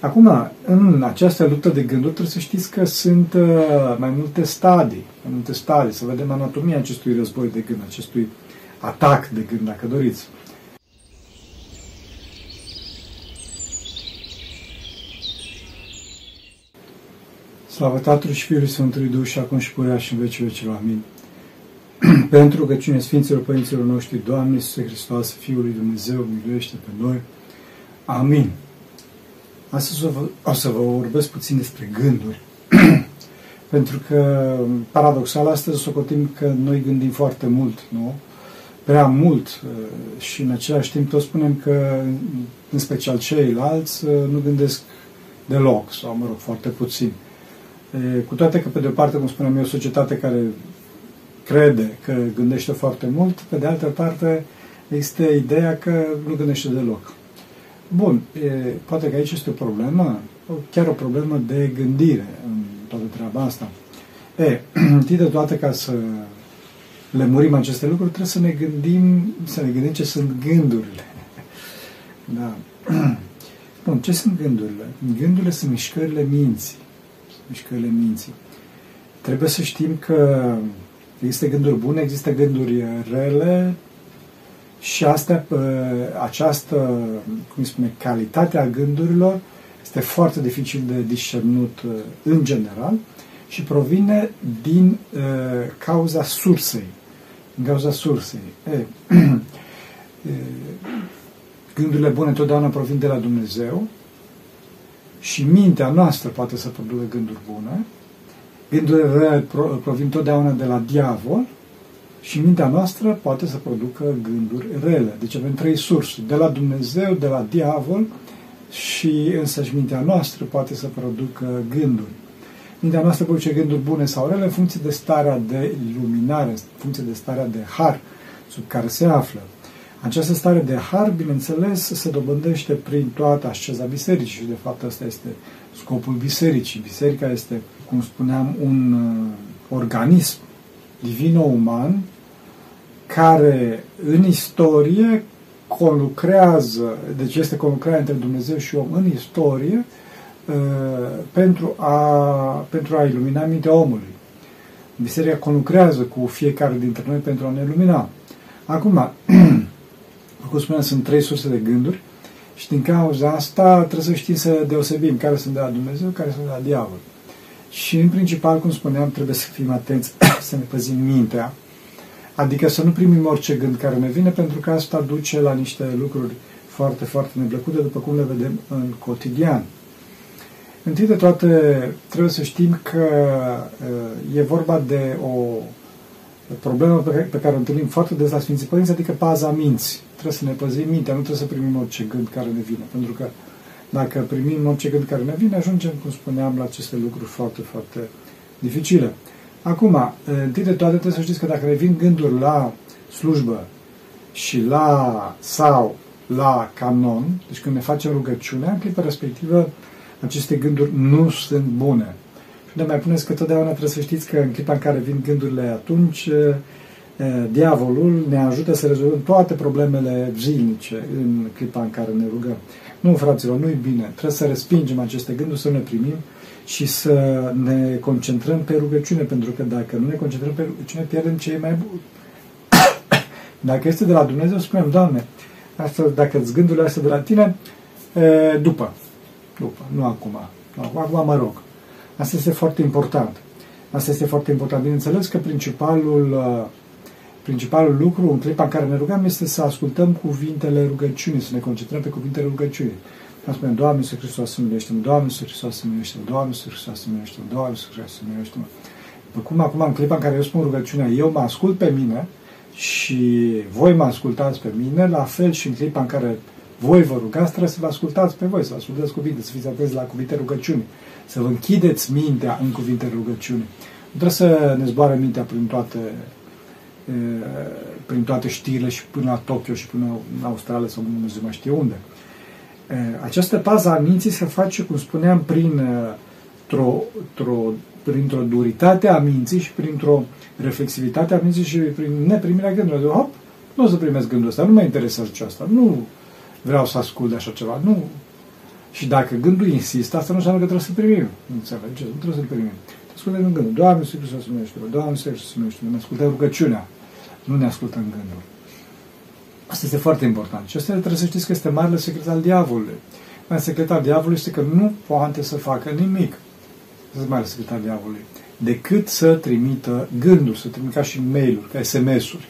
Acum, în această luptă de gânduri trebuie să știți că sunt uh, mai multe stadii, mai multe stadii, să vedem anatomia acestui război de gând, acestui atac de gând, dacă doriți. Slavă Tatălui și Fiului Sfântului Duh și acum și purea și în vecii vecilor. Amin. Pentru rugăciune Sfinților Părinților noștri, Doamne Iisuse Hristos, Fiul lui Dumnezeu, miluiește pe noi. Amin. Astăzi o, vă, o să vă vorbesc puțin despre gânduri. Pentru că, paradoxal, astăzi socotim că noi gândim foarte mult, nu? Prea mult uh, și în același timp tot spunem că, în special ceilalți, uh, nu gândesc deloc sau, mă rog, foarte puțin. Cu toate că, pe de o parte, cum spuneam, e o societate care crede că gândește foarte mult, pe de altă parte, există ideea că nu gândește deloc. Bun, e, poate că aici este o problemă, chiar o problemă de gândire în toată treaba asta. E, întâi de toate, ca să lămurim aceste lucruri, trebuie să ne gândim, să ne gândim ce sunt gândurile. Da. Bun, ce sunt gândurile? Gândurile sunt mișcările minții mișcările minții. Trebuie să știm că există gânduri bune, există gânduri rele și asta, această, cum spune, calitatea gândurilor este foarte dificil de discernut în general și provine din uh, cauza sursei. Din cauza sursei. E, gândurile bune întotdeauna provin de la Dumnezeu, și mintea noastră poate să producă gânduri bune, gândurile rele provin totdeauna de la diavol și mintea noastră poate să producă gânduri rele. Deci avem trei surse, de la Dumnezeu, de la diavol și însăși mintea noastră poate să producă gânduri. Mintea noastră produce gânduri bune sau rele în funcție de starea de iluminare, în funcție de starea de har sub care se află. Această stare de har, bineînțeles, se dobândește prin toată asceza bisericii și, de fapt, ăsta este scopul bisericii. Biserica este, cum spuneam, un uh, organism divino-uman care, în istorie, conlucrează, deci este conlucrarea între Dumnezeu și om în istorie, uh, pentru a, pentru a ilumina mintea omului. Biserica conlucrează cu fiecare dintre noi pentru a ne ilumina. Acum, cum spuneam, sunt trei surse de gânduri și din cauza asta trebuie să știm să deosebim care sunt de la Dumnezeu, care sunt de la diavol. Și în principal, cum spuneam, trebuie să fim atenți să ne păzim mintea, adică să nu primim orice gând care ne vine, pentru că asta duce la niște lucruri foarte, foarte neplăcute, după cum le vedem în cotidian. Întâi de toate, trebuie să știm că uh, e vorba de o problemă pe care, pe care o întâlnim foarte des la Sfinții Părinți, adică paza minții. Trebuie să ne păzim mintea, nu trebuie să primim orice gând care ne vine. Pentru că dacă primim orice gând care ne vine, ajungem, cum spuneam, la aceste lucruri foarte, foarte dificile. Acum, întâi de toate trebuie să știți că dacă ne vin gânduri la slujbă și la sau la canon, deci când ne facem rugăciunea, în clipa respectivă, aceste gânduri nu sunt bune. Și ne mai puneți că totdeauna trebuie să știți că în clipa în care vin gândurile atunci, diavolul ne ajută să rezolvăm toate problemele zilnice în clipa în care ne rugăm. Nu, fraților, nu-i bine. Trebuie să respingem aceste gânduri, să ne primim și să ne concentrăm pe rugăciune, pentru că dacă nu ne concentrăm pe rugăciune, pierdem ce e mai bun. Dacă este de la Dumnezeu, spunem, Doamne, asta, dacă îți gândurile astea de la tine, după. După, nu acum. Acum mă rog. Asta este foarte important. Asta este foarte important. Bineînțeles că principalul, uh, principalul lucru în clipa în care ne rugăm este să ascultăm cuvintele rugăciunii, să ne concentrăm pe cuvintele rugăciunii. Să spunem, Doamne Iisus Hristos să miluiește Doamne Iisus Hristos să miluiește Doamne Iisus Hristos să miluiește Doamne Iisus Hristos să miluiește După cum acum, în clipa în care eu spun rugăciunea, eu mă ascult pe mine și voi mă ascultați pe mine, la fel și în clipa în care voi vă rugați, trebuie să vă ascultați pe voi, să ascultați cuvinte, să fiți atenți la cuvinte rugăciunii să vă închideți mintea în cuvinte rugăciune. Nu trebuie să ne zboare mintea prin toate, prin toate știrile și până la Tokyo și până în Australia sau nu mai știe unde. Această pază a minții se face, cum spuneam, prin, o o printr-o duritate a minții și printr-o reflexivitate a minții și prin neprimirea gândurilor. Hop, nu o să primesc gândul ăsta, nu mă interesează ce asta, nu vreau să ascult de așa ceva, nu, Și dacă gândul insistă, asta nu înseamnă că trebuie să primim. Nu înțelegeți? Nu trebuie să primim. Ascultăm în gândul. Doamne, Iisus Hristos, numește Doamne, Iisus Hristos, numește Ne ascultăm rugăciunea. Nu ne ascultăm gândul. Asta este foarte important. Și asta trebuie să știți că este marele secret al diavolului. Marele secret al diavolului este că nu poate să facă nimic. Asta este marele secret al diavolului. Decât să trimită gânduri, să trimită ca și mail-uri, ca SMS-uri.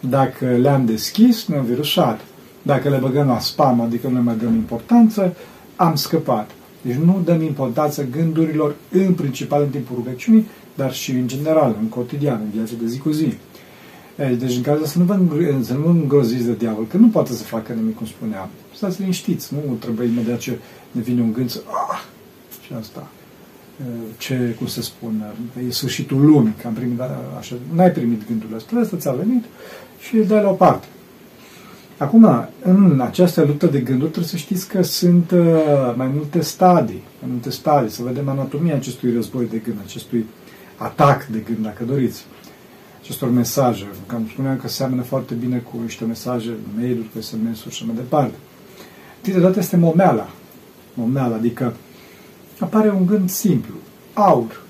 Dacă le-am deschis, ne-am virusat. Dacă le băgăm la spam, adică nu le mai dăm importanță, am scăpat. Deci nu dăm importanță gândurilor în principal în timpul rugăciunii, dar și în general, în cotidian, în viața de zi cu zi. Deci în cazul să nu vă, să nu vă îngroziți de diavol, că nu poate să facă nimic, cum spuneam. Stați liniștiți, nu trebuie imediat ce ne vine un gând să... Ah, ce asta? Ce, cum se spune, e sfârșitul lumii, că am primit așa, n-ai primit gândurile astea, asta ți-a venit și îl dai la o parte. Acum, în această luptă de gânduri trebuie să știți că sunt uh, mai multe stadii, mai multe stadii, să vedem anatomia acestui război de gând, acestui atac de gând, dacă doriți, acestor mesaje. Cam spuneam că seamănă foarte bine cu niște mesaje, mail-uri, cu SMS-uri și mai departe. Întâi de toate este momeala. Momeala, adică apare un gând simplu, aur,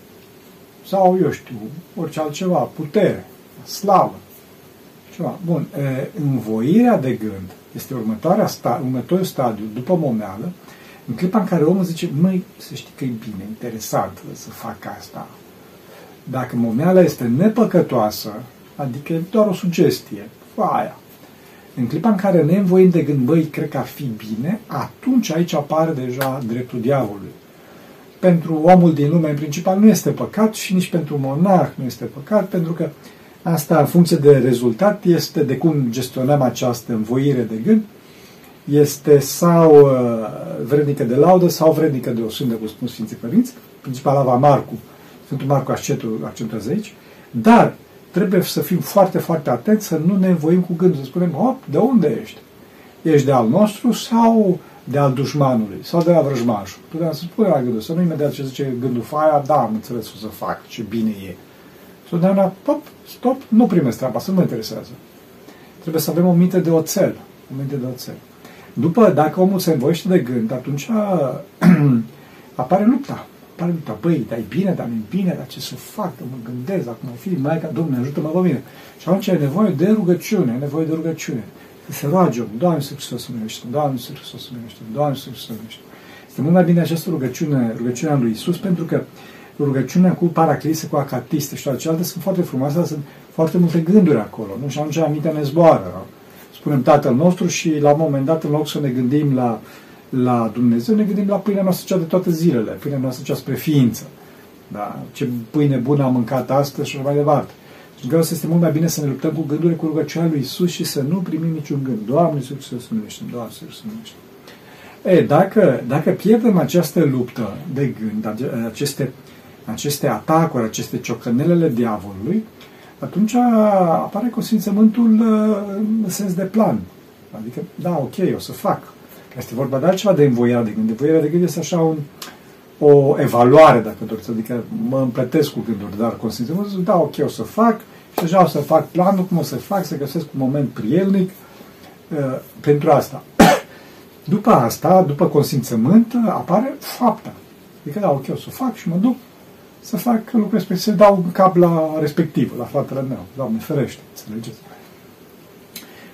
sau, eu știu, orice altceva, putere, slavă, ceva. Bun, învoirea de gând este următoarea sta, următorul stadiu după momeală, în clipa în care omul zice, măi, să știi că e bine, interesant să fac asta. Dacă momeala este nepăcătoasă, adică e doar o sugestie, aia. În clipa în care ne învoim de gând, băi, cred că ar fi bine, atunci aici apare deja dreptul diavolului. Pentru omul din lume, în principal, nu este păcat și nici pentru monarh nu este păcat, pentru că Asta, în funcție de rezultat, este de cum gestionăm această învoire de gând, este sau uh, vrednică de laudă sau vrednică de o sândă, cum spun Sfinții Părinți, principal Ava Marcu, Sfântul Marcu accentul, accentuează aici, dar trebuie să fim foarte, foarte atenți să nu ne învoim cu gândul, să spunem, hop, de unde ești? Ești de al nostru sau de al dușmanului sau de la vrăjmașul? Putem să spunem la gândul, să nu imediat ce zice gândul faia, da, am înțeles o să fac, ce bine e. Totdeauna, pop, stop, nu primesc treaba, să nu mă interesează. Trebuie să avem o minte de oțel. O minte de oțel. După, dacă omul se învoiește de gând, atunci apare lupta. Apare lupta. Băi, dar e bine, dar nu e bine, dar ce să fac? Mă gândesc, acum fi mai ca Domnule, ajută-mă pe mine. Și atunci e nevoie de rugăciune, e nevoie de rugăciune. Să se roage om, Doamne să Hristos să miluiește, Doamne să Hristos să miluiește, Doamne să Hristos să miluiește. Este mult mai bine această rugăciune, rugăciunea lui Isus, pentru că rugăciunea cu paraclisă, cu acatiste și toate celelalte sunt foarte frumoase, dar sunt foarte multe gânduri acolo. Nu? Și atunci mintea ne zboară. Spunem Tatăl nostru și la un moment dat, în loc să ne gândim la, la Dumnezeu, ne gândim la pâinea noastră cea de toate zilele, pâinea noastră cea spre ființă. Da? Ce pâine bună am mâncat astăzi și mai departe. Și vreau să este mult mai bine să ne luptăm cu gândurile cu rugăciunea lui Isus și să nu primim niciun gând. Doamne Iisus să numește, Doamne Iisus să numește. E, dacă, dacă pierdem această luptă de gând, aceste aceste atacuri, aceste ciocănelele diavolului, atunci apare consimțământul uh, în sens de plan. Adică, da, ok, o să fac. Este vorba de altceva de învoirea de gând. Învoirea de gând este așa un, o evaluare, dacă doriți, adică mă împletesc cu gânduri, dar consimțământul, da, ok, o să fac și deja o să fac planul, cum o să fac, să găsesc un moment prielnic uh, pentru asta. după asta, după consimțământ, apare fapta. Adică, da, ok, o să fac și mă duc să fac lucrul respectiv, să dau un cap la respectiv, la fratele meu. Doamne, ferește, înțelegeți?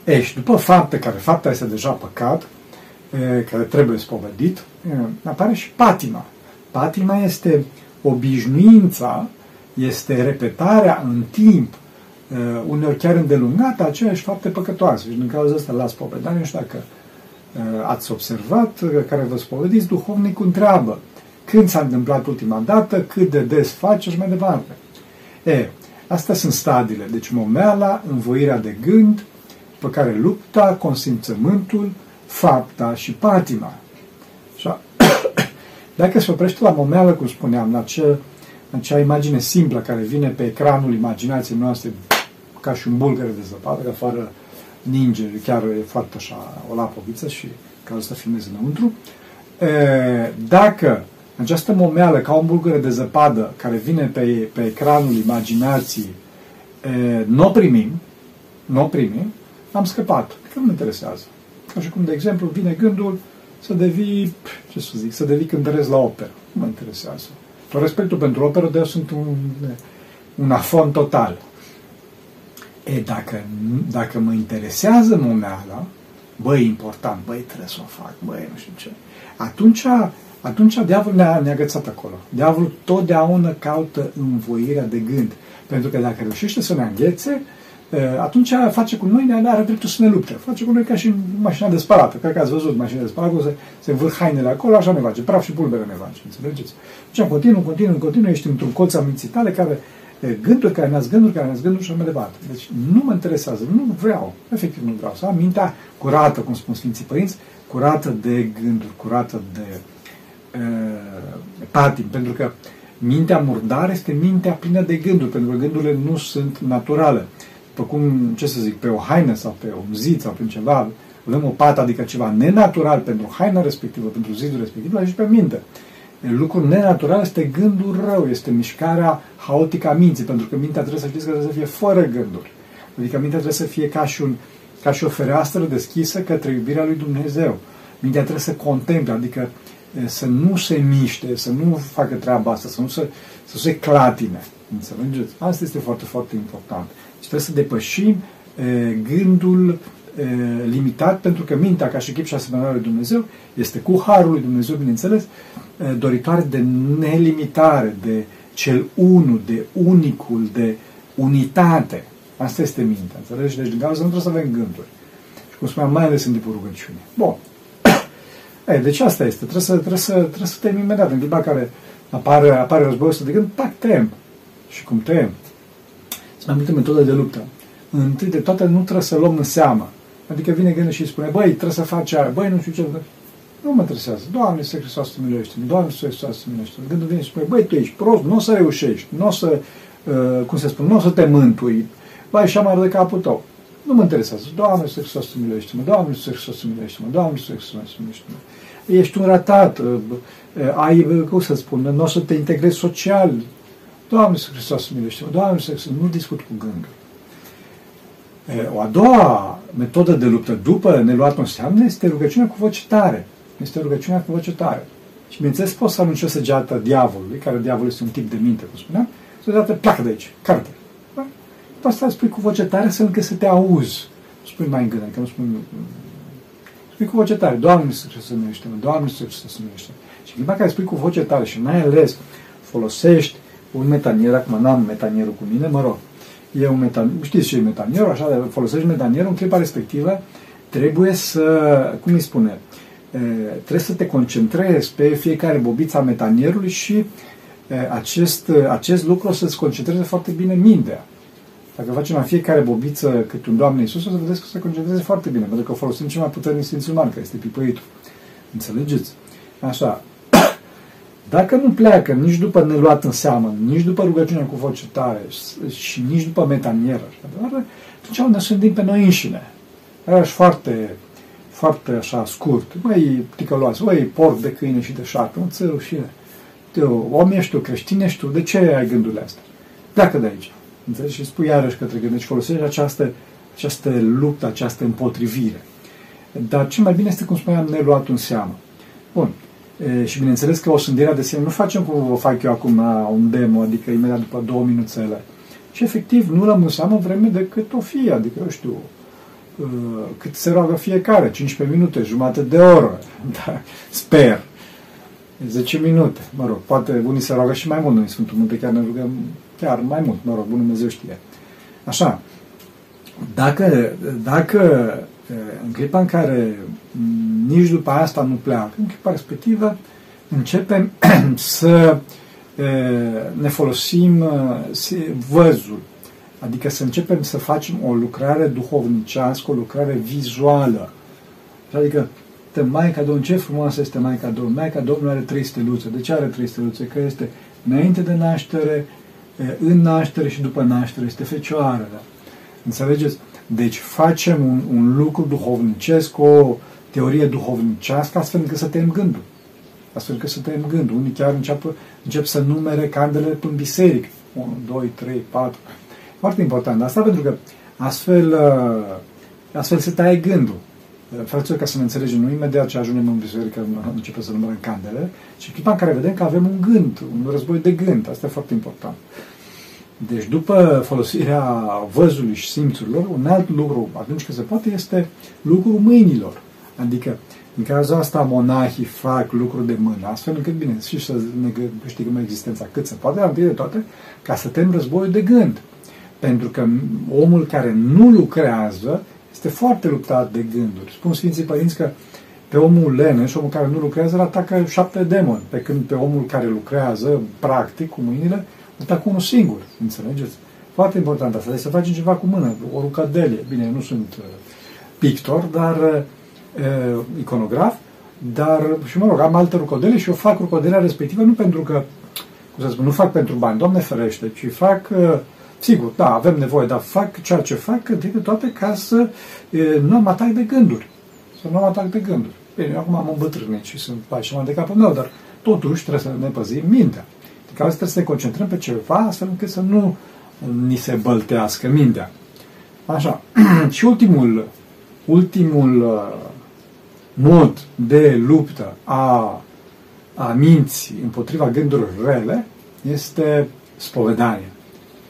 E, și după fapte, care fapta este deja păcat, e, care trebuie spovedit, e, apare și patima. Patima este obișnuința, este repetarea în timp, e, uneori chiar îndelungată, aceeași fapte păcătoase. Și din cauza asta la spovedanie, nu știu dacă ați observat, care vă spovediți, duhovnicul întreabă, când s-a întâmplat ultima dată, cât de des face și mai departe. E, astea sunt stadiile. Deci momeala, învoirea de gând, pe care lupta, consimțământul, fapta și patima. Și dacă se oprește la momeală, cum spuneam, la acea, acea imagine simplă care vine pe ecranul imaginației noastre ca și un bulgăre de zăpadă, că fără ninge, chiar e foarte așa o lapoviță și care să filmeze înăuntru. E, dacă această momeală, ca un bulgăre de zăpadă care vine pe, pe ecranul imaginației, nu o primim, nu o primim, am scăpat. Că nu mă interesează. Așa cum, de exemplu, vine gândul, să devii, ce să zic, să devii cântăresc la operă. Nu mă interesează. Tot respectul pentru operă, de eu sunt un, un afon total. E, dacă, dacă mă interesează momeala, băi, important, băi, trebuie să o fac, băi, nu știu ce, atunci, atunci diavolul ne-a, ne agățat acolo. Diavolul totdeauna caută învoirea de gând. Pentru că dacă reușește să ne înghețe, atunci face cu noi, ne are dreptul să ne lupte. Face cu noi ca și în mașina de spălat. Cred că ați văzut mașina de spălat, se, se învârg hainele acolo, așa ne face, praf și pulbere ne face, înțelegeți? Deci, continuu, continuu, continuu, ești într-un colț a minții tale care gânduri care ne gânduri care ne gânduri și așa mai departe. Deci nu mă interesează, nu vreau, efectiv nu vreau să am mintea curată, cum spun Sfinții Părinți, curată de gânduri, curată de uh, patim, pentru că mintea murdară este mintea plină de gânduri, pentru că gândurile nu sunt naturale. După cum, ce să zic, pe o haină sau pe un zid sau pe ceva, avem o pată, adică ceva nenatural pentru haina respectivă, pentru zidul respectiv, și pe minte. Lucrul nenatural este gândul rău, este mișcarea haotică a minții, pentru că mintea trebuie să știți că trebuie să fie fără gânduri. Adică mintea trebuie să fie ca și, un, ca și o fereastră deschisă către iubirea lui Dumnezeu. Mintea trebuie să contemple, adică să nu se miște, să nu facă treaba asta, să nu se, să se clatine. Înțelegeți? Asta este foarte, foarte important. Și trebuie să depășim e, gândul e, limitat, pentru că mintea, ca și chip și asemănarea lui Dumnezeu, este cu harul lui Dumnezeu, bineînțeles, e, doritoare de nelimitare, de cel unu, de unicul, de unitate. Asta este mintea, înțelegi? Deci, din cauza nu trebuie să avem gânduri. Și cum spuneam, mai ales în timpul rugăciunii. Bun. E, deci asta este. Trebuie să, trebuie să, trebuie să tem imediat. În clipa care apare, apare războiul ăsta de gând, pac, tem. Și cum tem. Sunt mai multe metode de luptă. Întâi de toate nu trebuie să luăm în seamă. Adică vine gândul și spune, băi, trebuie să faci aia, băi, nu știu ce. Nu mă interesează. Doamne, să Hristos să miluiește Doamne, să Hristos să miluiește Gândul vine și spune, băi, tu ești prost, nu o să reușești, nu o să, uh, cum se spune, nu o să te mântui. Băi, și am de capul tău. Nu mă interesează. Doamne, să Hristos să miluiește Doamne, să Hristos să miluiește Doamne, să Hristos să miluiește Ești un ratat, uh, uh, ai, uh, cum să spun, nu o să te integrezi social. Doamne, să Hristos să miluiește Doamne, să Hristos, nu discut cu gândul. O a doua metodă de luptă după neluatul înseamnă este rugăciunea cu voce tare. Este rugăciunea cu voce tare. Și bineînțeles poți să arunci o săgeată diavolului, care diavolul este un tip de minte, cum spuneam, săgeată, pleacă de aici, carte. Da? După asta spui cu voce tare să încă să te auzi. Spui mai în gând, că nu spui... Spui cu voce tare, Doamne să să numește, Doamne să să numește. Și în care spui cu voce tare și mai ales folosești un metanier, acum n-am metanierul cu mine, mă rog, e un metanier, știți ce e metanierul, așa, folosești metanierul, în clipa respectivă trebuie să, cum îi spune, trebuie să te concentrezi pe fiecare bobiță a metanierului și acest, acest lucru o să-ți concentreze foarte bine mintea. Dacă facem la fiecare bobiță cât un Doamne Iisus, o să vedeți că se concentreze foarte bine, pentru că folosim cel mai puternic Sfințul Uman, care este pipăitul. Înțelegeți? Așa. Dacă nu pleacă nici după neluat în seamă, nici după rugăciunea cu voce tare și nici după metanieră, atunci ne sândim pe noi înșine. Era foarte foarte așa scurt. Măi, ticăloasă, măi, porc de câine și de șarpe, nu ți rușine. Te, om ești tu, creștin ești tu, de ce ai gândurile astea? Pleacă de aici. Înțelegi? Și spui iarăși către gând. Deci folosești această, această luptă, această împotrivire. Dar ce mai bine este, cum spuneam, neluat în seamă. Bun. E, și bineînțeles că o sândire de sine nu facem cum o fac eu acum un demo, adică imediat după două minuțele. Și efectiv nu luăm în seamă vreme decât o fie, adică eu știu, Uh, cât se roagă fiecare, 15 minute, jumătate de oră, da, sper. 10 minute, mă rog, poate unii se roagă și mai mult, noi Sfântul Munte chiar ne rugăm chiar mai mult, mă rog, Bunul Dumnezeu știe. Așa, dacă, dacă uh, în clipa în care nici după asta nu pleacă, în clipa respectivă începem să uh, ne folosim văzul, Adică să începem să facem o lucrare duhovnicească, o lucrare vizuală. Adică, te Maica Domnului, ce frumoasă este Maica Domnului. Maica Domnului are trei steluțe. De ce are trei steluțe? Că este înainte de naștere, în naștere și după naștere. Este fecioară. Da? Înțelegeți? Deci facem un, un lucru duhovnicesc, o teorie duhovnicească, astfel încât să tăiem gândul. Astfel încât să tăiem gândul. Unii chiar încep, încep să numere candelele în biserică. 1, 2, 3, 4. Foarte important asta pentru că astfel, uh, astfel se taie gândul. Fraților, ca să ne înțelegem, nu imediat ce ajungem în biserică începem să numărăm candele, ci clipa în care vedem că avem un gând, un război de gând. Asta e foarte important. Deci după folosirea văzului și simțurilor, un alt lucru, atunci când se poate, este lucrul mâinilor. Adică, în cazul asta, monahii fac lucruri de mână, astfel încât, bine, și să ne câștigăm existența cât se poate, întâi de toate, ca să tem războiul de gând. Pentru că omul care nu lucrează este foarte luptat de gânduri. Spun Sfinții Părinți că pe omul leneș, omul care nu lucrează, îl atacă șapte demoni, pe când pe omul care lucrează, practic, cu mâinile, atacă unul singur. Înțelegeți? Foarte important asta. Deci să facem ceva cu mână, o rucadelie. Bine, eu nu sunt uh, pictor, dar uh, iconograf, dar, și mă rog, am alte rucodele și eu fac rucodelea respectivă nu pentru că, cum să spun, nu fac pentru bani, Doamne ferește, ci fac uh, Sigur, da, avem nevoie, dar fac ceea ce fac de toate ca să e, nu am atac de gânduri. Să nu am atac de gânduri. Bine, eu acum am îmbătrânit și sunt mai de capul meu, dar totuși trebuie să ne păzim mintea. De care trebuie să ne concentrăm pe ceva astfel încât să nu ni se băltească mintea. Așa. și ultimul, ultimul uh, mod de luptă a, a minții împotriva gândurilor rele este spovedania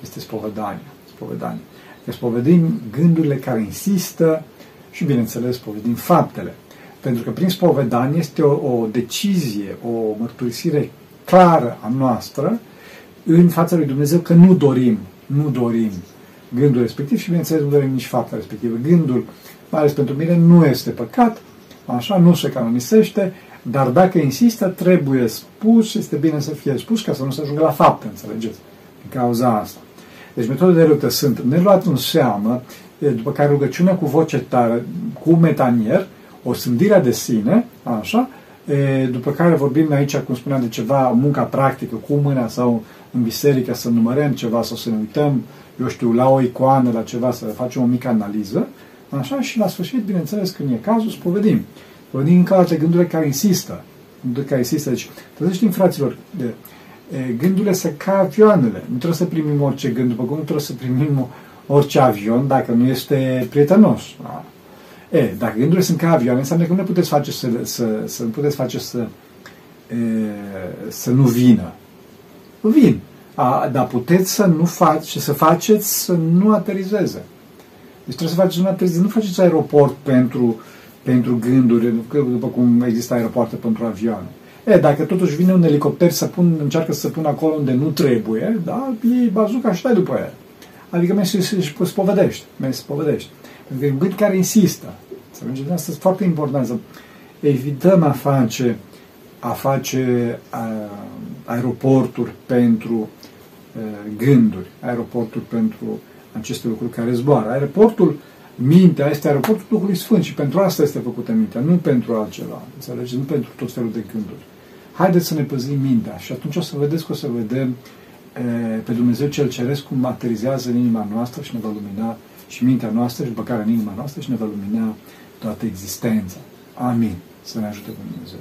este spovedania. spovedania. Deci spovedim gândurile care insistă și, bineînțeles, spovedim faptele. Pentru că prin spovedanie este o, o decizie, o mărturisire clară a noastră în fața lui Dumnezeu că nu dorim, nu dorim gândul respectiv și, bineînțeles, nu dorim nici fapta respectivă. Gândul, mai ales pentru mine, nu este păcat, așa, nu se canonisește, dar dacă insistă, trebuie spus, este bine să fie spus ca să nu se ajungă la fapte, înțelegeți? Din cauza asta. Deci metodele de luptă sunt neluat în seamă, după care rugăciunea cu voce tare, cu metanier, o sândirea de sine, așa, după care vorbim aici, cum spuneam, de ceva, munca practică cu mâna sau în biserică să numărăm ceva sau să ne uităm, eu știu, la o icoană, la ceva, să facem o mică analiză, așa, și la sfârșit, bineînțeles, când e cazul, spovedim. Spovedim încă alte gânduri care insistă. Gânduri care insistă. Deci, trebuie să știm, fraților, de, gândurile să ca avioanele. Nu trebuie să primim orice gând, după cum nu trebuie să primim orice avion dacă nu este prietenos. Da? E, dacă gândurile sunt ca avioane, înseamnă că nu ne puteți face să, să, să nu puteți face să, e, să nu vină. Vin. A, dar puteți să nu faci, să faceți să nu aterizeze. Deci trebuie să faceți să nu aterizeze. Nu faceți aeroport pentru, pentru gânduri, după cum există aeropoarte pentru avioane. E, dacă totuși vine un elicopter să pun, încearcă să pună acolo unde nu trebuie, da, e bazuca și stai după el. Adică mergi și spovedești. Mergi să spovedești. Pentru că e un gând care insistă. Să mergem, asta este foarte important, să evităm a face, a face a, aeroporturi pentru a, gânduri, aeroporturi pentru aceste lucruri care zboară. Aeroportul, mintea este aeroportul Duhului Sfânt și pentru asta este făcută mintea, nu pentru altceva. Înțelegeți? Nu pentru tot felul de gânduri haideți să ne păzim mintea și atunci o să vedeți că o să vedem e, pe Dumnezeu cel Ceresc cum materizează în inima noastră și ne va lumina și mintea noastră și după care în inima noastră și ne va lumina toată existența. Amin. Să ne ajute Dumnezeu.